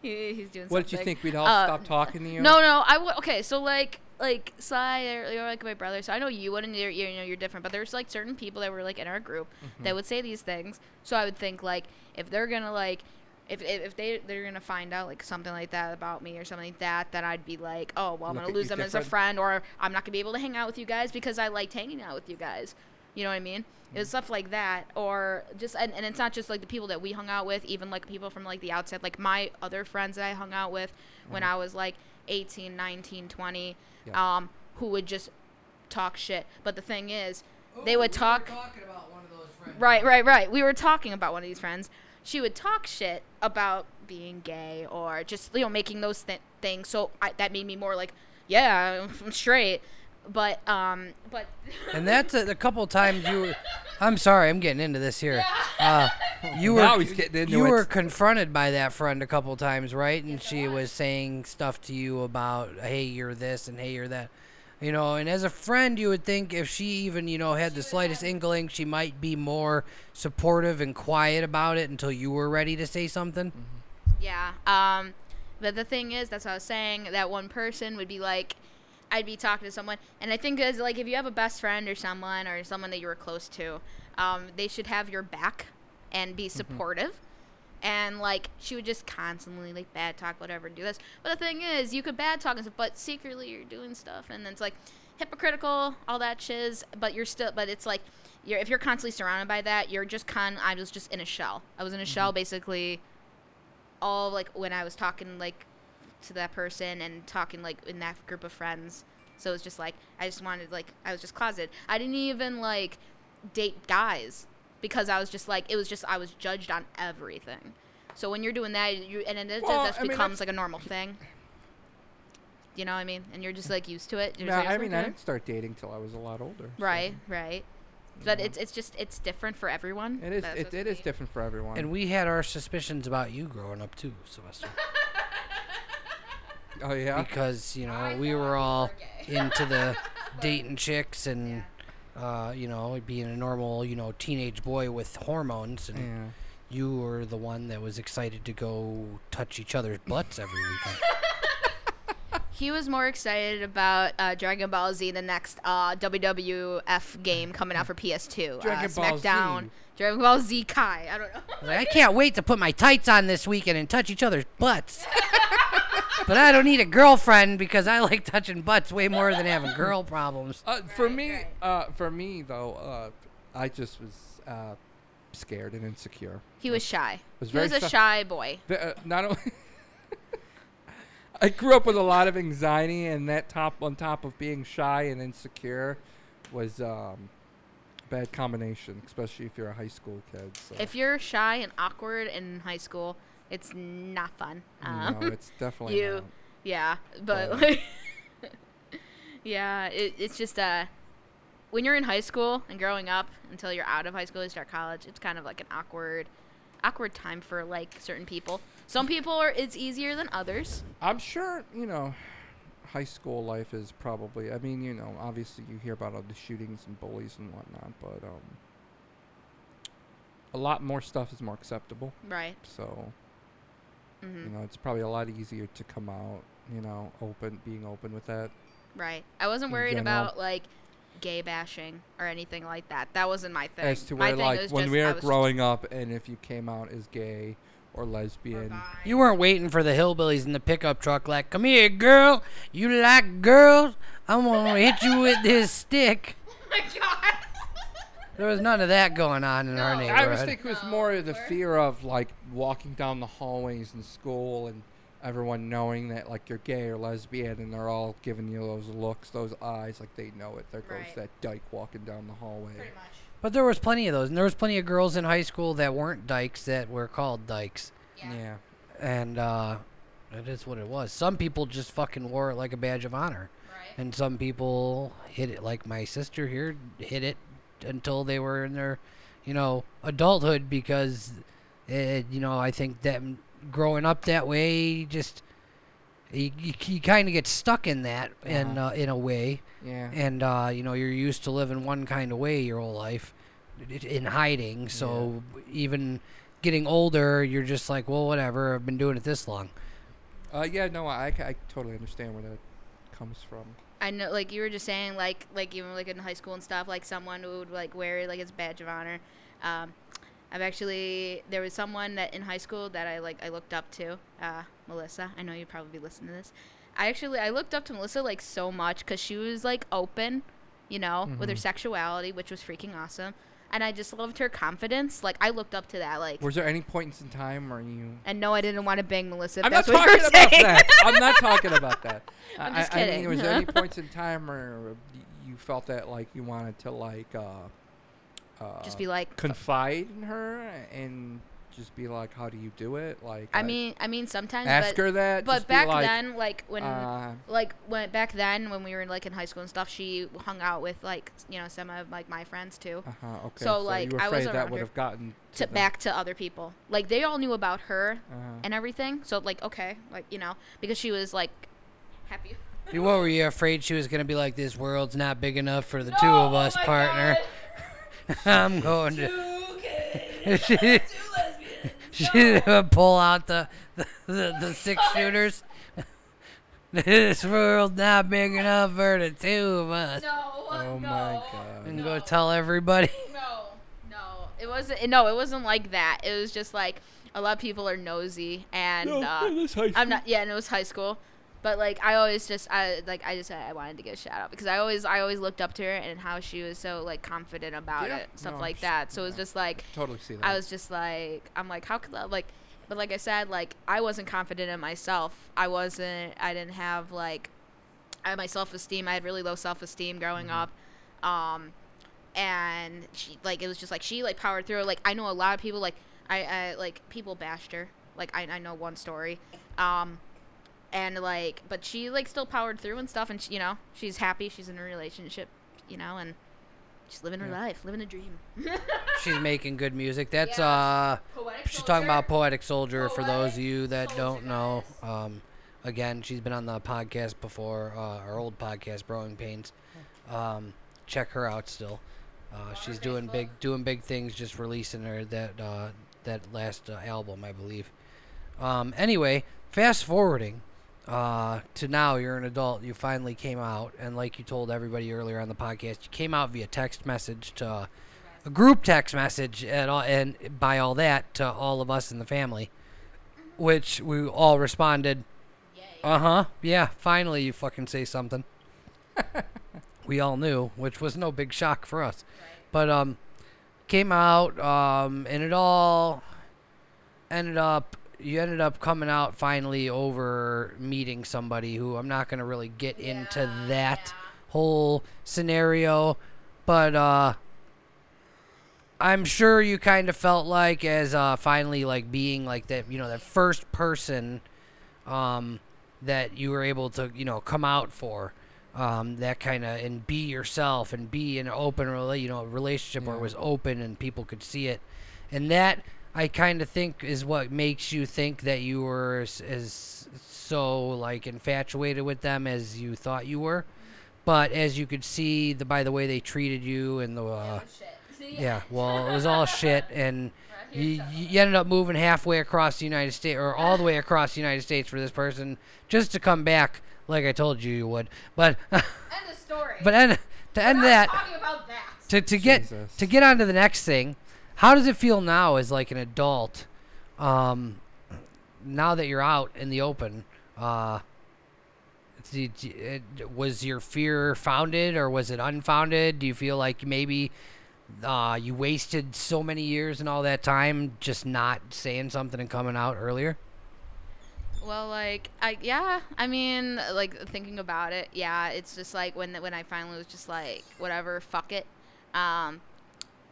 He- he's doing what did you think? We'd all Uh, stop talking to you? No, no. I w- okay. So like, like Sly, or you're like my brother. So I know you wouldn't. You're, you know, you're different. But there's like certain people that were like in our group Mm-hmm. that would say these things. So I would think like, if they're gonna like. If, if, if they they're gonna find out like something like that about me or something like that, then I'd be like, oh well, I'm Look gonna lose them as a friend, or I'm not gonna be able to hang out with you guys because I liked hanging out with you guys. You know what I mean? It was stuff like that, or just and, and it's not just like the people that we hung out with, even like people from like the outside, like my other friends that I hung out with when Mhm. I was like 18, 19, 20, Yeah. um, who would just talk shit. But the thing is, they would talk. Right, right, right. We were talking about one of these friends. She would talk shit about being gay or just you know making those th- things. So I, that made me more like, yeah, I'm straight. But um, but [laughs] And that's a, a couple times you. Were, I'm sorry, I'm getting into this here. Uh, you were Now he's getting into you it. were confronted by that friend a couple times, right? And she was saying stuff to you about, "Hey, you're this," and "Hey, you're that." You know, and as a friend, you would think if she even, you know, had the slightest inkling, she might be more supportive and quiet about it until you were ready to say something. yeah. Um, But the thing is, that's what I was saying. That one person would be like, I'd be talking to someone, and I think as like if you have a best friend or someone or someone that you were close to, um, they should have your back and be supportive. And like she would just constantly like bad talk whatever and do this. But the thing is, you could bad talk and stuff, but secretly you're doing stuff, and then it's like hypocritical, all that shiz. But you're still, but it's like you're if you're constantly surrounded by that, you're just con. I was just in a shell. I was in a shell basically. All like when I was talking like to that person and talking like in that group of friends. So it was just like I just wanted like I was just closeted. I didn't even like date guys because I was just like it was just I was judged on everything. So when you're doing that, you and then it Well, just I mean, becomes that's- like a normal thing. You know what I mean? And you're just like used to it. You're No, I mean I didn't start dating till I was a lot older. so, Right, right. But know. it's it's just it's different for everyone. It is it, it is different for everyone. And we had our suspicions about you growing up too, Sylvester. [laughs] oh yeah. because you know we were all into the [laughs] dating chicks and uh, you know being a normal you know teenage boy with hormones and Yeah. you were the one that was excited to go touch each other's butts every weekend [laughs] He was more excited about uh, Dragon Ball Z, the next uh, WWF game coming out for PS2. Dragon uh, Ball SmackDown. Z. Dragon Ball Z Kai. I don't know. I, like, I can't wait to put my tights on this weekend and touch each other's butts [laughs] but i don't need a girlfriend because i like touching butts way more than having girl problems Uh, for Right, me, right. uh, for me though, uh, I just was uh, scared and insecure. He was shy. Was he was a shy- shy boy. Ve- uh, not only. [laughs] I grew up with a lot of anxiety, and that top on top of being shy and insecure was um, bad combination, especially if you're a high school kid. So. If you're shy and awkward in high school, it's not fun. Um, no, it's definitely you- not. Yeah, but But- like, [laughs] yeah, it, it's just uh, when you're in high school and growing up until you're out of high school, you start college. It's kind of like an awkward, awkward time for like certain people. Some people are it's easier than others. I'm sure you know. High school life is probably. I mean, you know, obviously you hear about all the shootings and bullies and whatnot, but um, a lot more stuff is more acceptable. Right. So hmm you know, it's probably a lot easier to come out. You know, open, being open with that. Right. I wasn't worried general. about like gay bashing or anything like that. That wasn't my thing. As to my where, thing like, when just, we were was just- growing up, and if you came out as gay or or lesbian, bi. you weren't waiting for the hillbillies in the pickup truck like come here girl you like girls i'm gonna hit you with this stick [laughs] Oh my god. There was none of that going on in our No. I neighborhood I was thinking it was No, more of the where- fear of like walking down the hallways in school and everyone knowing that like you're gay or lesbian, and they're all giving you those looks, those eyes, like they know it. There goes Right. that dyke walking down the hallway. Pretty much. But there was plenty of those, and there was plenty of girls in high school that weren't dykes that were called dykes, Yeah. Yeah. and uh, it is what it was. Some people just fucking wore it like a badge of honor, Right. and some people hit it like my sister here hit it until they were in their, you know, adulthood because, it, you know, I think that growing up that way just. You, you, you kind of get stuck in that in Uh-huh. uh, in a way, Yeah. and uh, you know you're used to living one kind of way your whole life in hiding so even getting older you're just like well whatever i've been doing it this long Uh, yeah. No, I, I, I totally understand where that comes from. I know, like you were just saying, like like even like in high school and stuff, like someone would like wear it like as badge of honor. Um, I've actually there was someone that in high school that I like I looked up to, uh, Melissa. I know you'd probably listen to this. I actually I looked up to Melissa like so much because she was like open, you know, with her Mhm. sexuality, which was freaking awesome, and I just loved her confidence. Like I looked up to that, like. Was there any points in time where you? and no, I didn't want to bang Melissa. I'm not that's what talking you're about saying. that. I'm not talking about that. [laughs] I'm just I, I mean, was there any [laughs] points in time where you felt that like you wanted to like uh, uh, Just be like, confide in her and just be like, how do you do it? Like, I mean, I mean sometimes, ask but her that. but back like, then, like when uh, like when back then when we were like in high school and stuff, she hung out with like you know some of like my friends too. uh-huh, okay. So, So, like, you were I was afraid that would have gotten To them. back to other people, like they all knew about her Uh-huh. and everything. So like okay, like you know because she was like happy. What were you afraid she was gonna be like this world's not big enough for the two of us partner [laughs] i'm going to [laughs] she didn't pull out the the, the, the six shooters. [laughs] this world's not big enough for the two of us. No. Oh no, my God. And no, go tell everybody. No, no, it wasn't. No, it wasn't like that. It was just like a lot of people are nosy, and uh, I'm not. Yeah, and it was high school. But like I always just I like I just I wanted to get a shout out because I always I always looked up to her and how she was so like confident about Yeah, it stuff no, like that. So it was just like Totally see that. I was just like, I'm like, how could I, like, but like I said, like I wasn't confident in myself. I wasn't. I didn't have like, I had my self esteem. I had really low self esteem growing Mm-hmm. up, um, and she like it was just like she like powered through. Like I know a lot of people like I, I like people bashed her. Like I I know one story, um. And like, but she like still powered through and stuff, and she, you know she's happy. She's in a relationship, you know, and she's living her Yeah. life, living a dream. [laughs] She's making good music. That's Yeah. uh Poetic she's talking about Soldier. Poetic Soldier for those of you that Soldier, don't know. guys. Um again, she's been on the podcast before, uh, our old podcast, Growing Pains. Um, check her out still. Uh, she's doing big doing big things, just releasing her that uh, that last uh, album, I believe. Um, anyway, fast forwarding uh, to now, you're an adult. You finally came out, and like you told everybody earlier on the podcast, you came out via text message to a group text message, and all, and by all that to all of us in the family, which we all responded, "Uh huh, yeah, finally you fucking say something." [laughs] we all knew, which was no big shock for us, but um, came out um, and it all ended up you ended up coming out finally over meeting somebody who I'm not going to really get into that yeah. whole scenario but uh I'm sure you kind of felt like as uh finally like being like that you know that first person um that you were able to you know come out for um that kind of and be yourself and be in an open rela- you know relationship where it was open and people could see it and that I kind of think is what makes you think that you were as, as so like infatuated with them as you thought you were. But as you could see, the by the way they treated you and the uh, yeah, well, it was all shit, and [laughs] you, you ended up moving halfway across the United States or all the way across the United States for this person just to come back, like I told you you would. But [laughs] End of story. but end, to end We're not that about that. to to get to get on to the next thing, how does it feel now as like an adult? Um, now that you're out in the open, uh, did it, was your fear founded or was it unfounded? Do you feel like maybe uh, you wasted so many years and all that time just not saying something and coming out earlier? Well, like, I yeah, I mean, like thinking about it, yeah, it's just like when when I finally was just like, whatever, fuck it. Um,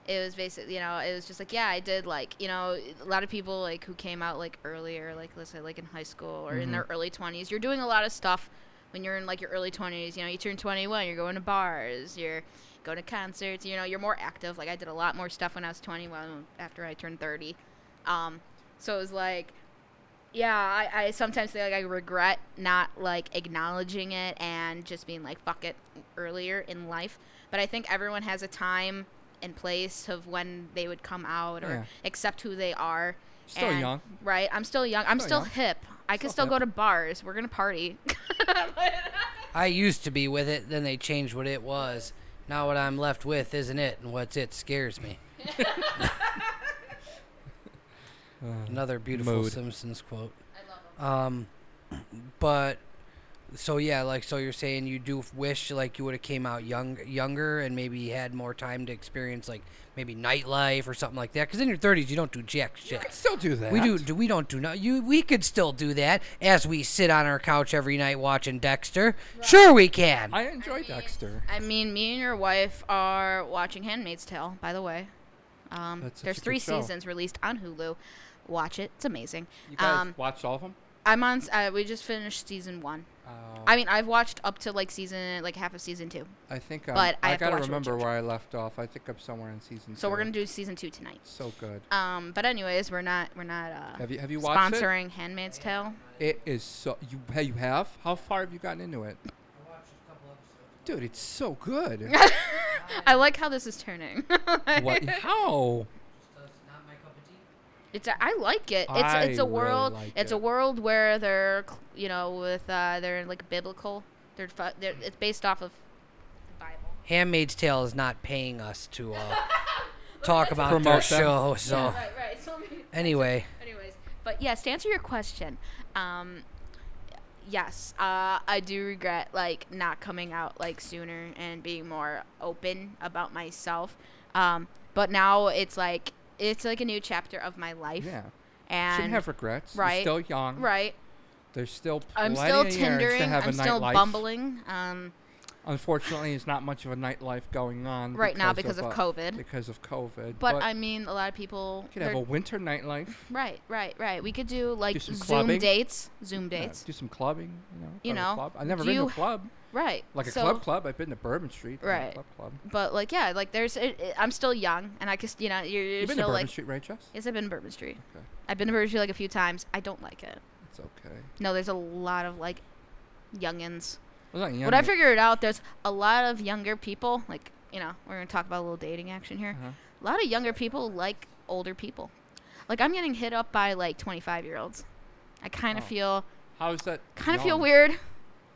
it was basically, you know, it was just like, yeah, I did like, you know, a lot of people like who came out like earlier, like let's say like in high school or in their early twenties. You're doing a lot of stuff when you're in like your early twenties. You know, you turn 21, you're going to bars, you're going to concerts. You know, you're more active. Like I did a lot more stuff when I was 21 after I turned 30. Um, so it was like yeah, I, I sometimes feel like I regret not like acknowledging it and just being like fuck it earlier in life. But I think everyone has a time and place of when they would come out or Yeah. accept who they are. Still and- young. Right? I'm still young. I'm Still still, young. hip. I can Still still go to bars. We're gonna party. [laughs] I used to be with it, then they changed what it was. Now what I'm left with isn't it, and what's it scares me. [laughs] Another beautiful Mood. Simpsons quote. I love 'em. Um, but so yeah, like so you're saying you do wish like you would have came out young, younger, and maybe had more time to experience like maybe nightlife or something like that. Because in your 30s you don't do jack You shit. can still do that. We do, do. We don't do no. You. We could still do that as we sit on our couch every night watching Dexter. Sure, we can. I enjoy I mean- Dexter. I mean, me and your wife are watching *Handmaid's Tale*. By the way, um, there's three seasons released on Hulu. Watch it; it's amazing. You guys um, watched all of them? I'm on. Uh, we just finished season one. Uh, I mean, I've watched up to like season, like half of season two. I think um, but I I, have to gotta watch it with remember where I left off. I think I'm somewhere in season. So we're gonna do season two tonight. So good. Um, but anyways, we're not we're not uh, Have you have you watched it? sponsoring *Handmaid's Tale*. It is so you hey, you have. How far have you gotten into it? I watched a couple episodes. Dude, it's so good. [laughs] I like how this is turning. [laughs] what? How? It's a, I like it. It's I it's a really world. like it's a world where they're you know with uh they're like biblical. They're, fu- they're it's based off of the Bible. Handmaid's Tale is not paying us to uh, [laughs] talk about their Promote them. show. [laughs] So right, right. [laughs] So anyway, Anyways, but yes, to answer your question, um, yes, uh, I do regret like not coming out like sooner and being more open about myself. Um, but now it's like it's like a new chapter of my life, Yeah. and Shouldn't have regrets. right, You're still young. right. There's still I'm plenty still of years tindering. to have I'm a still nightlife. bumbling. Um, Unfortunately, there's not much of a nightlife going on right now because of, uh, COVID. Because of COVID. But, I mean, a lot of people. you could have a winter nightlife. right, right, right. We could do like some Zoom clubbing. dates. Zoom Yeah, dates. do some clubbing. You know. You go to a know, club. I've never been to a club. Right. Like a so, club club. I've been to Bourbon Street. but Right. Club club. But like, yeah, like there's. It, it, I'm still young, and I just, you know, you're, you're You've been to still Bourbon like. Street, right, Jess? Yes, I've been to Bourbon Street. Okay. I've been to Bourbon Street like a few times. I don't like it. It's okay. No, there's a lot of like youngins. Well, not What I young- figured out, there's a lot of younger people. Like, you know, we're gonna talk about a little dating action here. Uh-huh. A lot of younger people like older people. Like, I'm getting hit up by like 25 year olds. I kind of Oh. feel, How is that? kind of feel weird.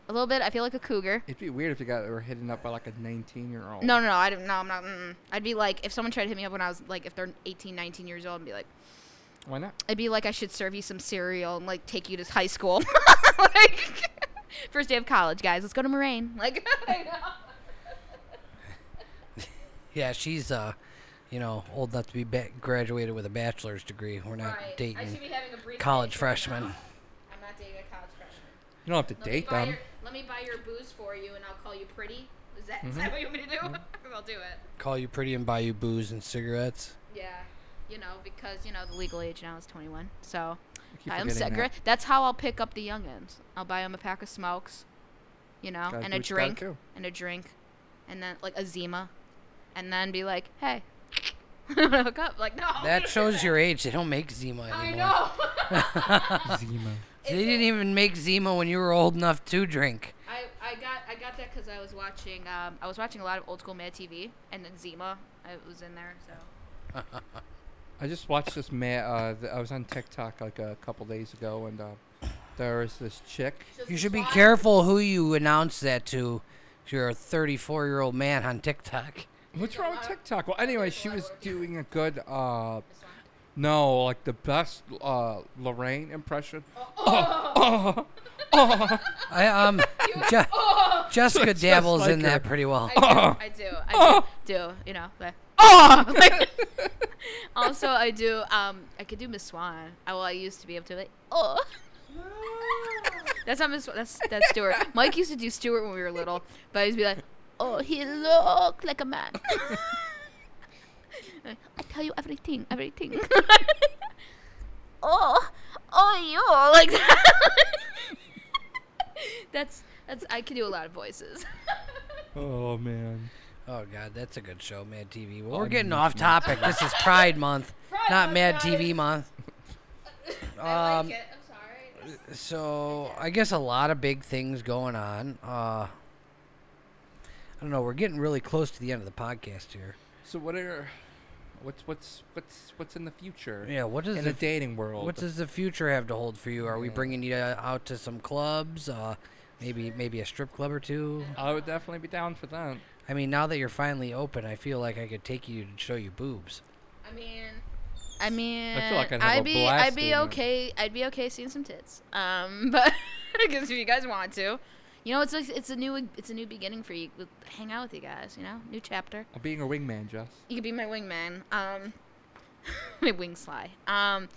A little bit. I feel like a cougar. It'd be weird if you got were hitting up by like a 19 year old. No, no, no. I don't. No, I'm not. Mm-mm. I'd be like, if someone tried to hit me up when I was like, if they're 18, 19 years old, I'd be like, Why not? I'd be like, I should serve you some cereal and like take you to high school. [laughs] like, [laughs] first day of college, guys. Let's go to Moraine. Like, [laughs] I know. [laughs] yeah, she's uh, you know, old enough to be ba- graduated with a bachelor's degree. We're not Right. I should dating be having a college date right freshmen. now. I'm not dating a college freshman. You don't have to Let date them. Your, let me buy your booze for you, and I'll call you pretty. Is that, is Mhm. that what you want me to do? 'Cause I'll do it. Call you pretty and buy you booze and cigarettes. Yeah. You know, because you know the legal age now is 21. So I keep I'm forgetting cigarette. that. That's how I'll pick up the youngins. I'll buy them a pack of smokes, you know, Gotta and a what you gotta drink, and a drink, and then like a Zima, and then be like, hey, [laughs] hook up. Like no. That shows your age. They don't make Zima anymore. I anymore. know. [laughs] [laughs] Zima. They didn't even make Zima when you were old enough to drink. I, I got I got that because I was watching um, I was watching a lot of old school Mad TV and then Zima I was in there so I just watched this man. Uh, th- I was on TikTok like a couple days ago, and uh, there was this chick. You should be careful who you announce that to. if You're a 34 year old man on TikTok. What's wrong with TikTok? Well, anyway, she was doing a good. Uh, no, like the best uh, Lorraine impression. Oh, oh, I um, Je- [laughs] Jessica Just dabbles like in that pretty well. I do I do I do, do you know the oh like, [laughs] [laughs] also I do um I could do Miss Swan. I well I used to be able to like oh [laughs] that's not Miss Swan that's that's Stuart. Mike used to do Stuart when we were little but I used to be like oh he looked like a man. I tell you everything everything. Oh oh you like that. That's that's I can do a lot of voices. Oh man. Oh God, that's a good show, Mad TV. Well, Oh, we're getting off topic. This is Pride Month, [laughs] Pride not Month, Mad guys. TV Month. [laughs] I Um, like it. I'm sorry. So I guess a lot of big things going on. Uh, I don't know. We're getting really close to the end of the podcast here. So what are, what's what's what's what's in the future? Yeah. What does in the the dating world. what does the future have to hold for you? Are we bringing you uh, out to some clubs? Uh, maybe maybe a strip club or two. I would definitely be down for that. I mean, now that you're finally open, I feel like I could take you to show you boobs. I mean, I mean, feel like I'd have a be, blast I'd be doing it. okay. I'd be okay seeing some tits. Um, [laughs] but [laughs] because if you guys want to, you know, it's like it's a new, it's a new beginning for you. Hang out with you guys. You know, new chapter. I'm being a wingman, Jess. You could be my wingman. Um, [laughs] my wing sly. Um,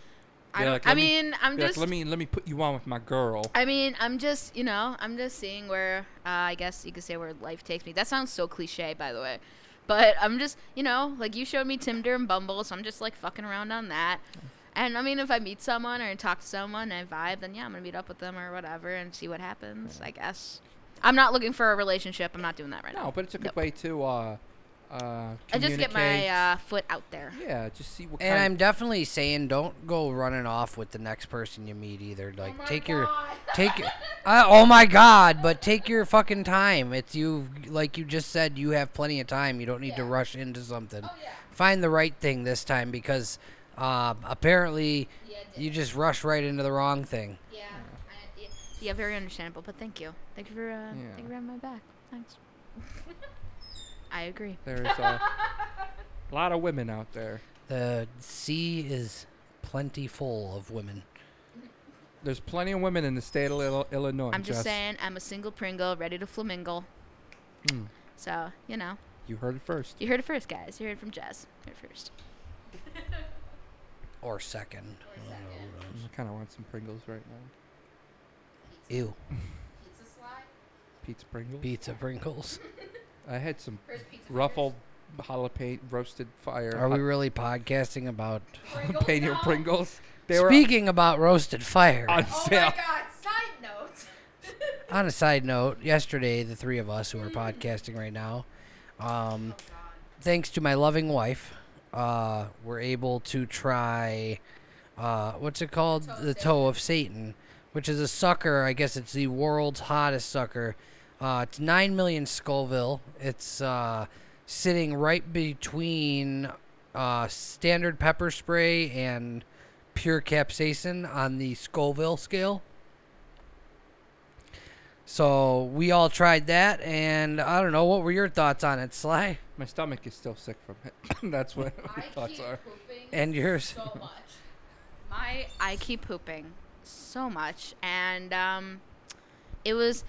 I like, I let me- mean, I'm Be like, just. let me let me put you on with my girl. I mean, I'm just, you know, I'm just seeing where, uh, I guess you could say where life takes me. That sounds so cliche, by the way. But I'm just, you know, like you showed me Tinder and Bumble, so I'm just like fucking around on that. And I mean, if I meet someone or talk to someone and I vibe, then yeah, I'm gonna meet up with them or whatever and see what happens. I guess. I'm not looking for a relationship. I'm not doing that right No, now. No, but it's a good Nope. way to uh, uh, I just get my uh, foot out there. yeah, just see what And kind. I'm definitely saying, don't go running off with the next person you meet either. Like, Oh my take your [laughs] take your- uh, oh my god but take your fucking time it's you like you just said you have plenty of time you don't need to rush into something Oh yeah. find the right thing this time because Uh, apparently, Yeah, you just rush right into the wrong thing. yeah, I, yeah, yeah, very understandable. But thank you, thank you for uh, Yeah. thank you for having my back. Thanks. [laughs] I agree. There's a [laughs] lot of women out there. The sea is plenty full of women. There's plenty of women in the state of Ill- Illinois. I'm just Jess. saying, I'm a single Pringle ready to flamingo. Hmm. So you know, You heard it first. you heard it first, guys. You heard it from Jess. You heard it first. [laughs] Or second. Or I don't know, second. who knows. I kind of want some Pringles right now. Ew. Pizza slide. Pizza Pringles. Pizza Pringles. [laughs] I had some First pizza. ruffled jalapeno roasted fire. Are we really podcasting about. jalapeno Pringles? They were Speaking about roasted fire. on Oh sale. my God! Side note. [laughs] On a side note, yesterday, the three of us who are podcasting right now, um, thanks to my loving wife, uh, were able to try, uh, what's it called? Toe of the toe of Satan, which is a sucker. I guess it's the world's hottest sucker. Uh, it's 9 million Scoville. It's uh, sitting right between uh, standard pepper spray and pure capsaicin on the Scoville scale. So we all tried that, and I don't know. What were your thoughts on it, Sly? My stomach is still sick from it. [laughs] That's what my thoughts are. And yours? so much. My I keep pooping so much, and um, it was.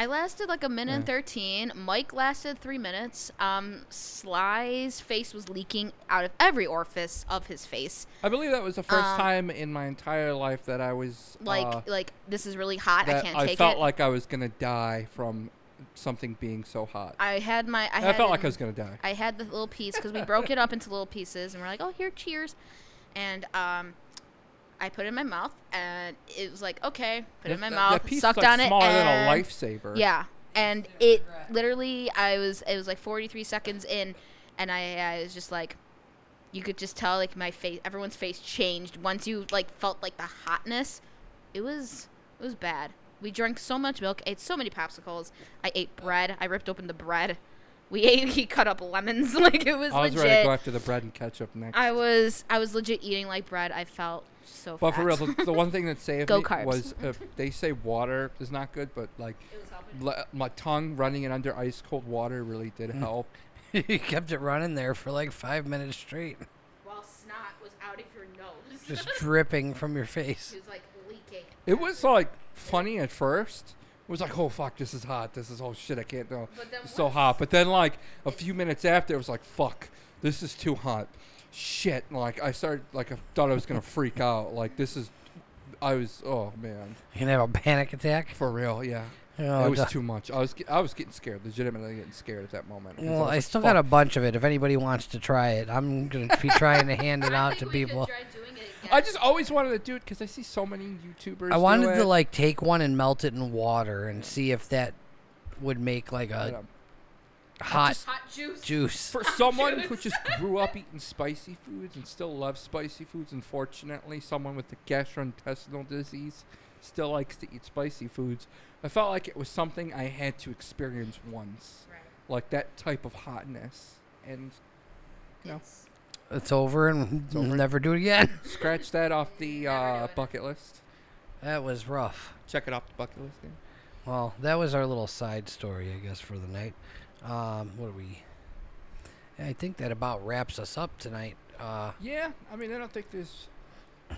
I lasted like a minute and thirteen. Mike lasted three minutes. Um, Sly's face was leaking out of every orifice of his face. I believe that was the first Um, time in my entire life that I was Like uh, like this is really hot. I can't I take it. I felt like I was gonna die from something being so hot. I had my. I, I, had felt like I was gonna die. I had the little piece because we broke it up into little pieces, and we're like, "Oh, here, cheers," and um, I put it in my mouth, and it was like, "Okay," put it in my That- mouth, that piece sucked is like on it, smaller and than a lifesaver. yeah, and it literally, I was, it was like 43 seconds in, and I, I was just like, you could just tell like my face, everyone's face changed once you like felt like the hotness. It was, it was bad. We drank so much milk, ate so many popsicles. I ate bread. I ripped open the bread. We [laughs] ate. He cut up lemons. [laughs] like it was I was legit. ready to go after the bread and ketchup next. I was I was legit eating like bread. I felt so. but for real, the, the one thing that saved Go me carbs. was uh, they say water is not good, but like le- my tongue running it under ice cold water really did Mm. help. [laughs] you kept it running there for like five minutes straight, While snot was out of your nose. just [laughs] dripping from your face. it was like leaking. It was like funny at first. It was like, oh fuck, this is hot. This is oh shit, I can't know. But then It's so hot. But then like a few minutes after, it was like, fuck, this is too hot. Shit. Like I started like I thought I was gonna freak out. Like this is, I was oh man, You can have a panic attack. for real, yeah. Oh, it was too much. I was I was getting scared, legitimately getting scared at that moment. Well, was I still fuck. got a bunch of it. If anybody wants to try it, I'm gonna be [laughs] trying to hand it out to people. I just always wanted to do it because I see so many YouTubers. I do wanted to like take one and melt it in water and see if that would make like I a um, don't- hot hot juice. juice. For [laughs] someone who just grew up eating spicy foods and still loves spicy foods, unfortunately, someone with the gastrointestinal disease still likes to eat spicy foods. I felt like it was something I had to experience once, Right. like that type of hotness. And No. It's- It's over and It's over. never do it again. [laughs] scratch that off the uh, bucket list. That was rough. Check it off the bucket list. yeah. Well, that was our little side story, I guess, for the night. Um, what are we? I think that about wraps us up tonight. Uh, Yeah, I mean, I don't think there's.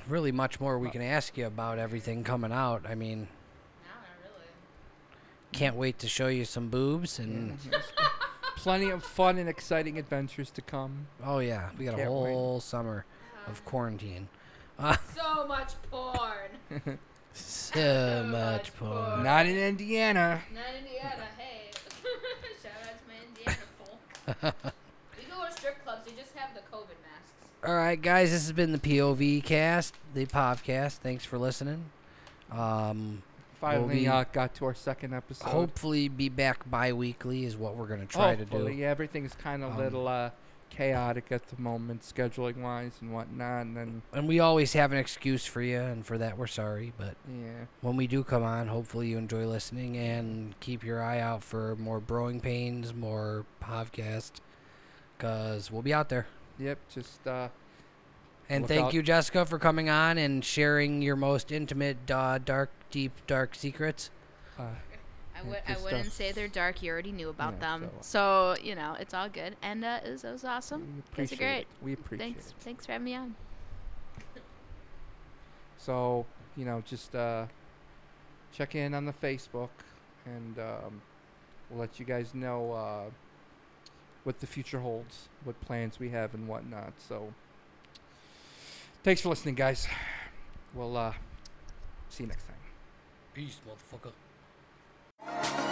really much more we can ask you about everything coming out. I mean, No, not really. can't wait to show you some boobs and plenty of fun and exciting adventures to come. oh yeah, we got a Can't wait. whole summer of quarantine. [laughs] So much porn. So much much porn. porn. Not in Indiana. Not in Indiana, hey. Shout out to my Indiana folk. we go to strip clubs, they just have the COVID masks. All right, guys, this has been the POV cast, the podcast. Thanks for listening. Um, Finally, be- uh, got to our second episode. hopefully, be back bi-weekly is what we're gonna try to do. Yeah, everything's kind of Um, little uh, chaotic at the moment, scheduling wise and whatnot. And then, And we always have an excuse for you, and for that we're sorry. But yeah, when we do come on, hopefully you enjoy listening and keep your eye out for more Brewing Pains, more podcast, because we'll be out there. yep. Just uh, And thank out- you, Jessica, for coming on and sharing your most intimate, uh, dark, deep, dark secrets. Uh, would, I just, uh, wouldn't say they're dark. You already knew about Yeah, them. So, you know, it's all good. And uh, it, was, it was awesome. we You are great. it. We appreciate Thanks, it. thanks for having me on. So, you know, just uh, check in on the Facebook, and um, we'll let you guys know uh, what the future holds, what plans we have, and whatnot. So, thanks for listening, guys. We'll uh, see you next time. Peace, motherfucker. Yeah.